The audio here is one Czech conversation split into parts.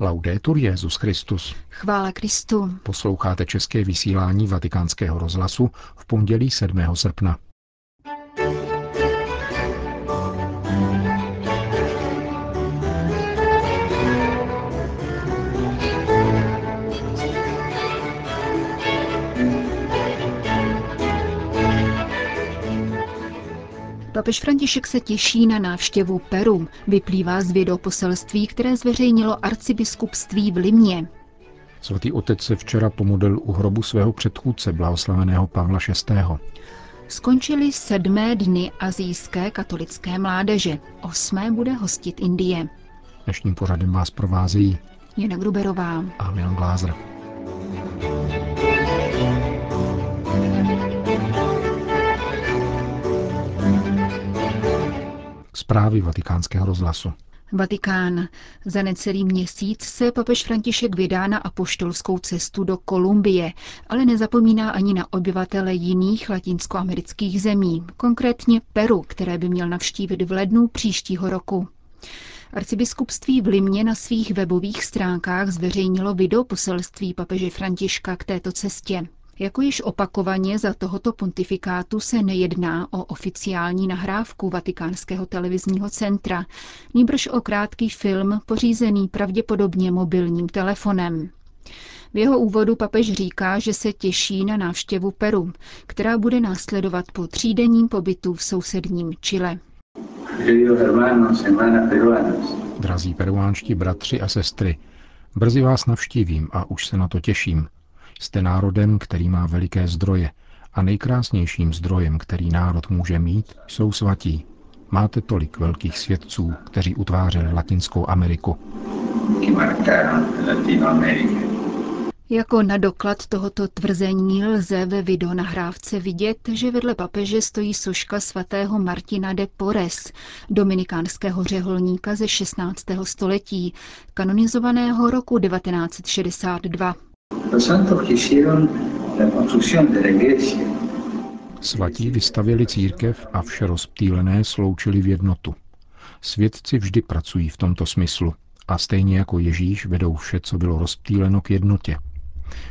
Laudetur Jezus Christus. Chvála Kristu. Posloucháte české vysílání Vatikánského rozhlasu v pondělí 7. srpna. Papež František se těší na návštěvu Peru. Vyplývá z poselství, které zveřejnilo arcibiskupství v Limě. Svatý otec se včera pomodlil u hrobu svého předchůdce, blahoslaveného Pavla VI. Skončily sedmé dny azijské katolické mládeže. Osmé bude hostit Indie. Dnešním pořadem vás provázejí Jana Gruberová a Milan Glázer. Zprávy vatikánského rozhlasu. Vatikán. Za necelý měsíc se papež František vydá na apoštolskou cestu do Kolumbie, ale nezapomíná ani na obyvatele jiných latinskoamerických zemí, konkrétně Peru, které by měl navštívit v lednu příštího roku. Arcibiskupství v Limě na svých webových stránkách zveřejnilo video poselství papeže Františka k této cestě. Jako již opakovaně za tohoto pontifikátu se nejedná o oficiální nahrávku Vatikánského televizního centra, nýbrž o krátký film pořízený pravděpodobně mobilním telefonem. V jeho úvodu papež říká, že se těší na návštěvu Peru, která bude následovat po třídenním pobytu v sousedním Chile. Drazí peruánští bratři a sestry, brzy vás navštívím a už se na to těším, Jste národem, který má veliké zdroje a nejkrásnějším zdrojem, který národ může mít, jsou svatí. Máte tolik velkých svědců, kteří utvářeli Latinskou Ameriku. Jako na doklad tohoto tvrzení lze ve videonahrávce vidět, že vedle papeže stojí soška svatého Martina de Porres, dominikánského řeholníka ze 16. století, kanonizovaného roku 1962. Svatí vystavili církev a vše rozptýlené sloučili v jednotu. Svědci vždy pracují v tomto smyslu a stejně jako Ježíš vedou vše, co bylo rozptýleno k jednotě.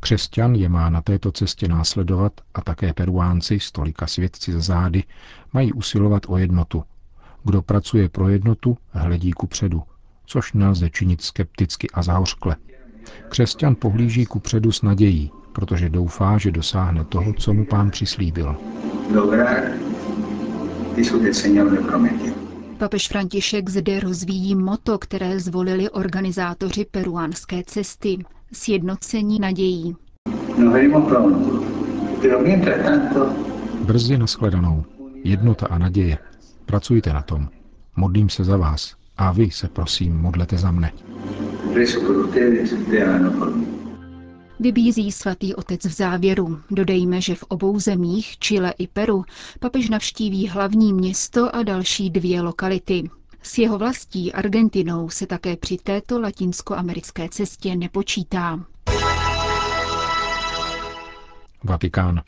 Křesťan je má na této cestě následovat a také peruánci, stolika svědci za zády, mají usilovat o jednotu. Kdo pracuje pro jednotu, hledí ku předu, což nelze činit skepticky a zahořkle. Křesťan pohlíží ku předu s nadějí, protože doufá, že dosáhne toho, co mu pán přislíbil. Papež František zde rozvíjí moto, které zvolili organizátoři peruánské cesty. Sjednocení nadějí. Brzy nashledanou. Jednota a naděje. Pracujte na tom. Modlím se za vás. A vy se prosím modlete za mne. Vybízí svatý otec v závěru. Dodejme, že v obou zemích, Chile i Peru, papež navštíví hlavní město a další dvě lokality. S jeho vlastí Argentinou se také při této latinskoamerické cestě nepočítá. Vatikán.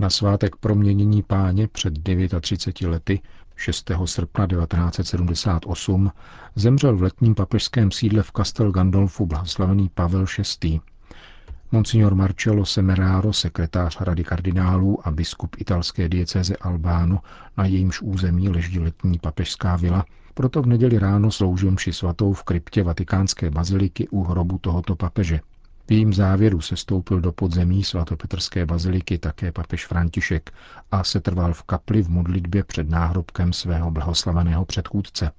Na svátek proměnění páně před 39 lety 6. srpna 1978 zemřel v letním papežském sídle v Castel Gandolfu blahoslavený Pavel VI. Monsignor Marcello Semeraro, sekretář Rady kardinálů a biskup italské diecéze Albánu, na jejímž území leží letní papežská vila, proto v neděli ráno sloužil mši svatou v kryptě vatikánské baziliky u hrobu tohoto papeže. V jejím závěru se stoupil do podzemí svatopetrské baziliky také papež František a se trval v kapli v modlitbě před náhrobkem svého blahoslaveného předchůdce.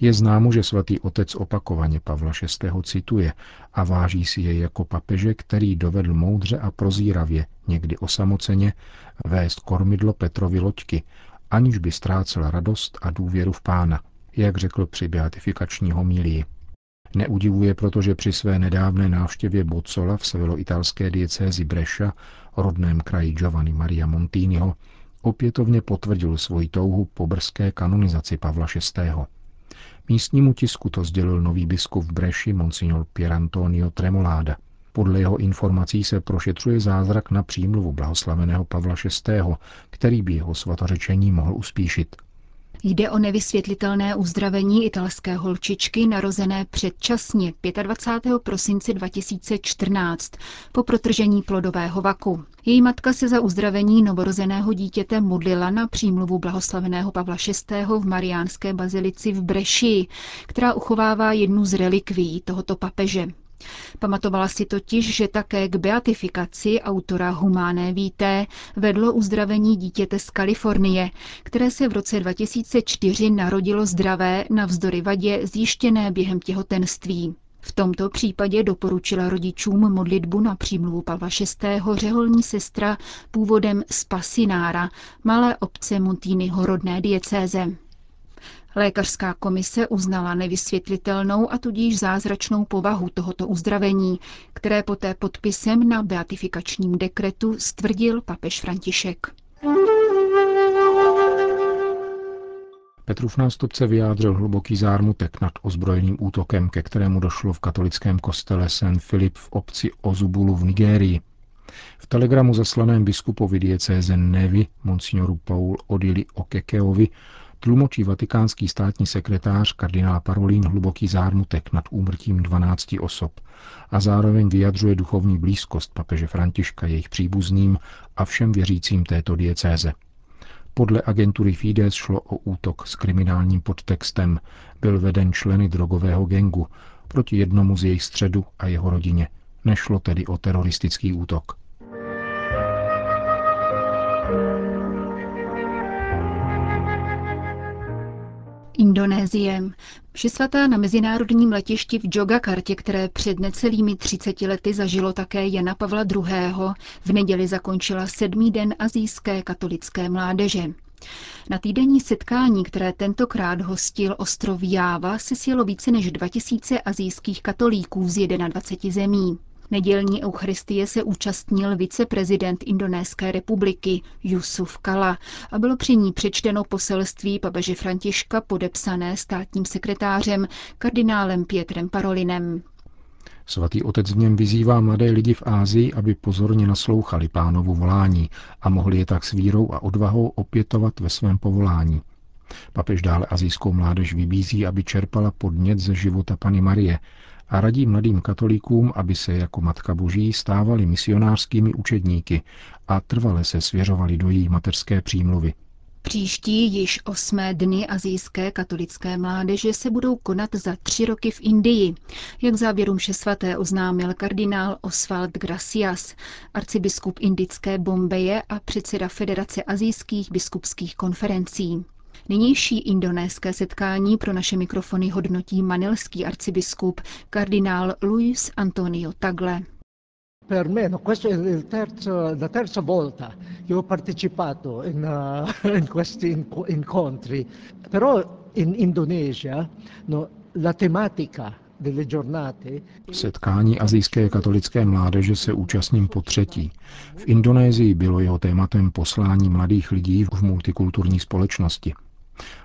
Je známo, že svatý otec opakovaně Pavla VI. cituje a váží si jej jako papeže, který dovedl moudře a prozíravě, někdy osamoceně, vést kormidlo Petrovi loďky, aniž by ztrácel radost a důvěru v pána, jak řekl při beatifikační homílii. Neudivuje proto, že při své nedávné návštěvě Bocola v severoitalské diecézi Breša, rodném kraji Giovanni Maria Montiniho, opětovně potvrdil svoji touhu po brzké kanonizaci Pavla VI. Místnímu tisku to sdělil nový biskup v Breši monsignor Pierantonio Tremoláda. Podle jeho informací se prošetřuje zázrak na přímluvu blahoslaveného Pavla VI., který by jeho svatořečení mohl uspíšit. Jde o nevysvětlitelné uzdravení italské holčičky narozené předčasně 25. prosince 2014 po protržení plodového vaku. Její matka se za uzdravení novorozeného dítěte modlila na přímluvu blahoslaveného Pavla VI. v Mariánské bazilici v Breši, která uchovává jednu z relikví tohoto papeže. Pamatovala si totiž, že také k beatifikaci autora Humáné víté vedlo uzdravení dítěte z Kalifornie, které se v roce 2004 narodilo zdravé navzdory vadě zjištěné během těhotenství. V tomto případě doporučila rodičům modlitbu na přímluvu Pavla VI. řeholní sestra původem z Pasinára, malé obce Montýnyho rodné diecéze. Lékařská komise uznala nevysvětlitelnou a tudíž zázračnou povahu tohoto uzdravení, které poté podpisem na beatifikačním dekretu stvrdil papež František. Petrův nástupce vyjádřil hluboký zármutek nad ozbrojeným útokem, ke kterému došlo v katolickém kostele St. Filip v obci Ozubulu v Nigérii. V telegramu zaslaném biskupovi diecéze Nevi, monsignoru Paul Odili Okekeovi, tlumočí vatikánský státní sekretář kardinál Parolín hluboký zármutek nad úmrtím 12 osob a zároveň vyjadřuje duchovní blízkost papeže Františka jejich příbuzným a všem věřícím této diecéze. Podle agentury Fides šlo o útok s kriminálním podtextem. Byl veden členy drogového gengu proti jednomu z jejich středu a jeho rodině. Nešlo tedy o teroristický útok. Indonésie. Vše svatá na mezinárodním letišti v Jogakartě, které před necelými 30 lety zažilo také Jana Pavla II., v neděli zakončila sedmý den azijské katolické mládeže. Na týdenní setkání, které tentokrát hostil ostrov Jáva, se sjelo více než 2000 azijských katolíků z 21 zemí. Nedělní Eucharistie se účastnil viceprezident Indonéské republiky Yusuf Kala a bylo při ní přečteno poselství papeže Františka podepsané státním sekretářem kardinálem Pietrem Parolinem. Svatý otec v něm vyzývá mladé lidi v Ázii, aby pozorně naslouchali pánovu volání a mohli je tak s vírou a odvahou opětovat ve svém povolání. Papež dále azijskou mládež vybízí, aby čerpala podnět ze života Pany Marie a radí mladým katolíkům, aby se jako Matka Boží stávali misionářskými učedníky a trvale se svěřovali do její mateřské přímluvy. Příští již osmé dny azijské katolické mládeže se budou konat za tři roky v Indii, jak závěrům vše svaté oznámil kardinál Oswald Gracias, arcibiskup indické Bombeje a předseda Federace azijských biskupských konferencí. Nynější indonéské setkání pro naše mikrofony hodnotí manilský arcibiskup kardinál Luis Antonio Tagle. Per me no, questo è il terzo, la terza volta che ho partecipato in, uh, in questi incontri, però in Indonesia no, la tematica Setkání azijské katolické mládeže se účastním po třetí. V Indonésii bylo jeho tématem poslání mladých lidí v multikulturní společnosti.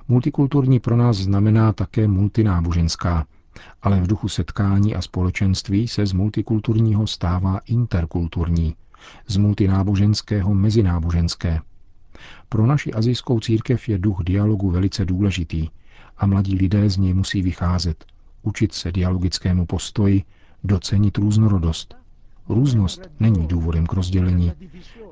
Multikulturní pro nás znamená také multináboženská, ale v duchu setkání a společenství se z multikulturního stává interkulturní, z multináboženského mezináboženské. Pro naši azijskou církev je duch dialogu velice důležitý a mladí lidé z něj musí vycházet, učit se dialogickému postoji, docenit různorodost. Různost není důvodem k rozdělení,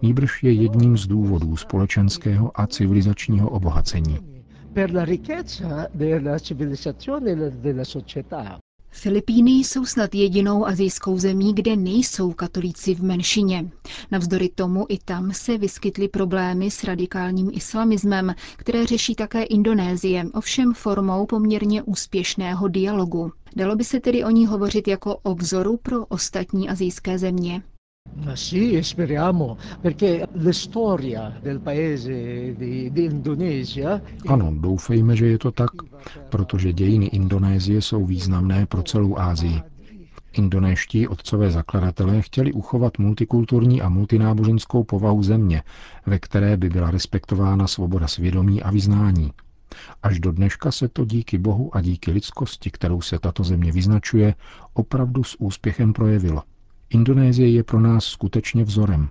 nýbrž je jedním z důvodů společenského a civilizačního obohacení per la ricchezza della civilizzazione e della società. Filipíny jsou snad jedinou azijskou zemí, kde nejsou katolíci v menšině. Navzdory tomu i tam se vyskytly problémy s radikálním islamismem, které řeší také Indonésie, ovšem formou poměrně úspěšného dialogu. Dalo by se tedy o ní hovořit jako o vzoru pro ostatní azijské země? Sì, speriamo, perché la storia del paese di, di Indonesia... Ano, doufejme, že je to tak, protože dějiny Indonésie jsou významné pro celou Ázii. Indonéští otcové zakladatelé chtěli uchovat multikulturní a multináboženskou povahu země, ve které by byla respektována svoboda svědomí a vyznání. Až do dneška se to díky Bohu a díky lidskosti, kterou se tato země vyznačuje, opravdu s úspěchem projevilo – Indonésie je pro nás skutečně vzorem.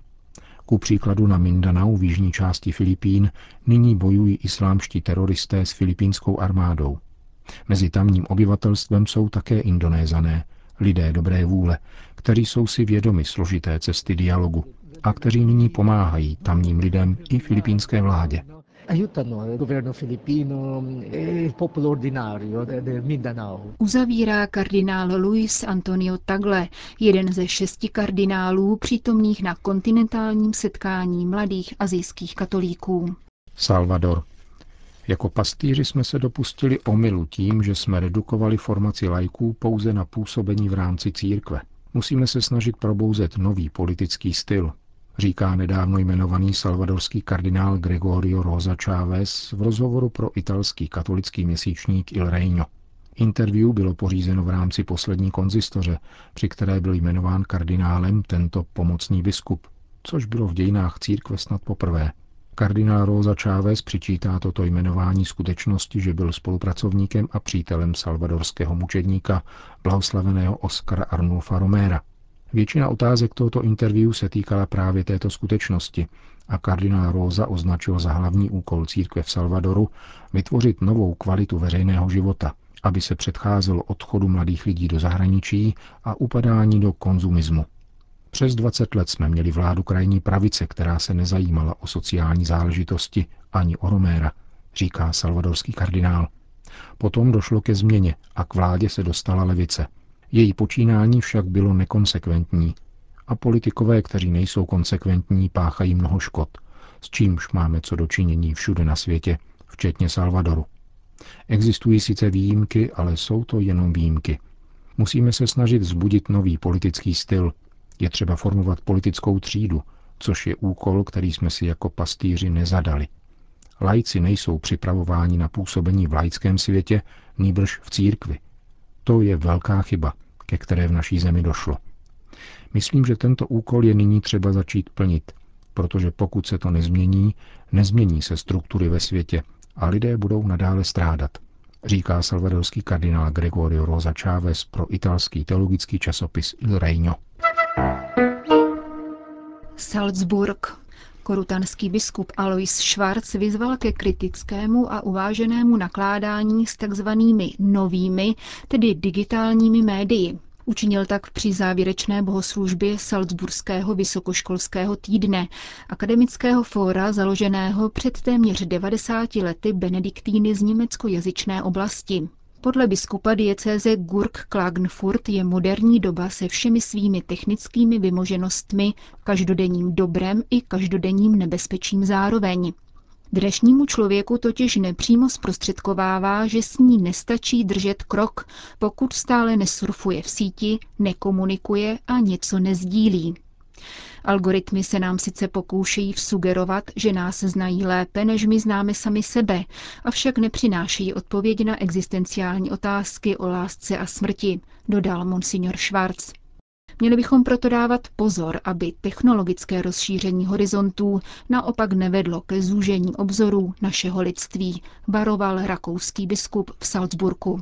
Ku příkladu na Mindanao v jižní části Filipín nyní bojují islámští teroristé s filipínskou armádou. Mezi tamním obyvatelstvem jsou také indonézané, lidé dobré vůle, kteří jsou si vědomi složité cesty dialogu a kteří nyní pomáhají tamním lidem i filipínské vládě. Uzavírá kardinál Luis Antonio Tagle, jeden ze šesti kardinálů přítomných na kontinentálním setkání mladých azijských katolíků. Salvador. Jako pastýři jsme se dopustili omylu tím, že jsme redukovali formaci lajků pouze na působení v rámci církve. Musíme se snažit probouzet nový politický styl, říká nedávno jmenovaný salvadorský kardinál Gregorio Rosa Chávez v rozhovoru pro italský katolický měsíčník Il Reino. Interview bylo pořízeno v rámci poslední konzistoře, při které byl jmenován kardinálem tento pomocný biskup, což bylo v dějinách církve snad poprvé. Kardinál Rosa Chávez přičítá toto jmenování skutečnosti, že byl spolupracovníkem a přítelem salvadorského mučedníka blahoslaveného Oscara Arnulfa Romera – Většina otázek tohoto interview se týkala právě této skutečnosti a kardinál Rosa označil za hlavní úkol církve v Salvadoru vytvořit novou kvalitu veřejného života, aby se předcházelo odchodu mladých lidí do zahraničí a upadání do konzumismu. Přes 20 let jsme měli vládu krajní pravice, která se nezajímala o sociální záležitosti ani o Roméra, říká salvadorský kardinál. Potom došlo ke změně a k vládě se dostala levice – její počínání však bylo nekonsekventní a politikové, kteří nejsou konsekventní, páchají mnoho škod, s čímž máme co dočinění všude na světě, včetně Salvadoru. Existují sice výjimky, ale jsou to jenom výjimky. Musíme se snažit vzbudit nový politický styl. Je třeba formovat politickou třídu, což je úkol, který jsme si jako pastýři nezadali. Lajci nejsou připravováni na působení v laickém světě, nýbrž v církvi. To je velká chyba, ke které v naší zemi došlo. Myslím, že tento úkol je nyní třeba začít plnit, protože pokud se to nezmění, nezmění se struktury ve světě a lidé budou nadále strádat, říká salvadorský kardinál Gregorio Rosa Chávez pro italský teologický časopis Il Reino. Salzburg. Korutanský biskup Alois Schwarz vyzval ke kritickému a uváženému nakládání s takzvanými novými, tedy digitálními médii. Učinil tak při závěrečné bohoslužbě Salzburského vysokoškolského týdne, akademického fóra založeného před téměř 90 lety benediktíny z německojazyčné oblasti. Podle biskupa diecéze Gurk Klagenfurt je moderní doba se všemi svými technickými vymoženostmi, každodenním dobrem i každodenním nebezpečím zároveň. Dnešnímu člověku totiž nepřímo zprostředkovává, že s ní nestačí držet krok, pokud stále nesurfuje v síti, nekomunikuje a něco nezdílí. Algoritmy se nám sice pokoušejí vsugerovat, že nás znají lépe, než my známe sami sebe, avšak nepřinášejí odpověď na existenciální otázky o lásce a smrti, dodal monsignor Schwarz. Měli bychom proto dávat pozor, aby technologické rozšíření horizontů naopak nevedlo ke zúžení obzorů našeho lidství, varoval rakouský biskup v Salzburgu.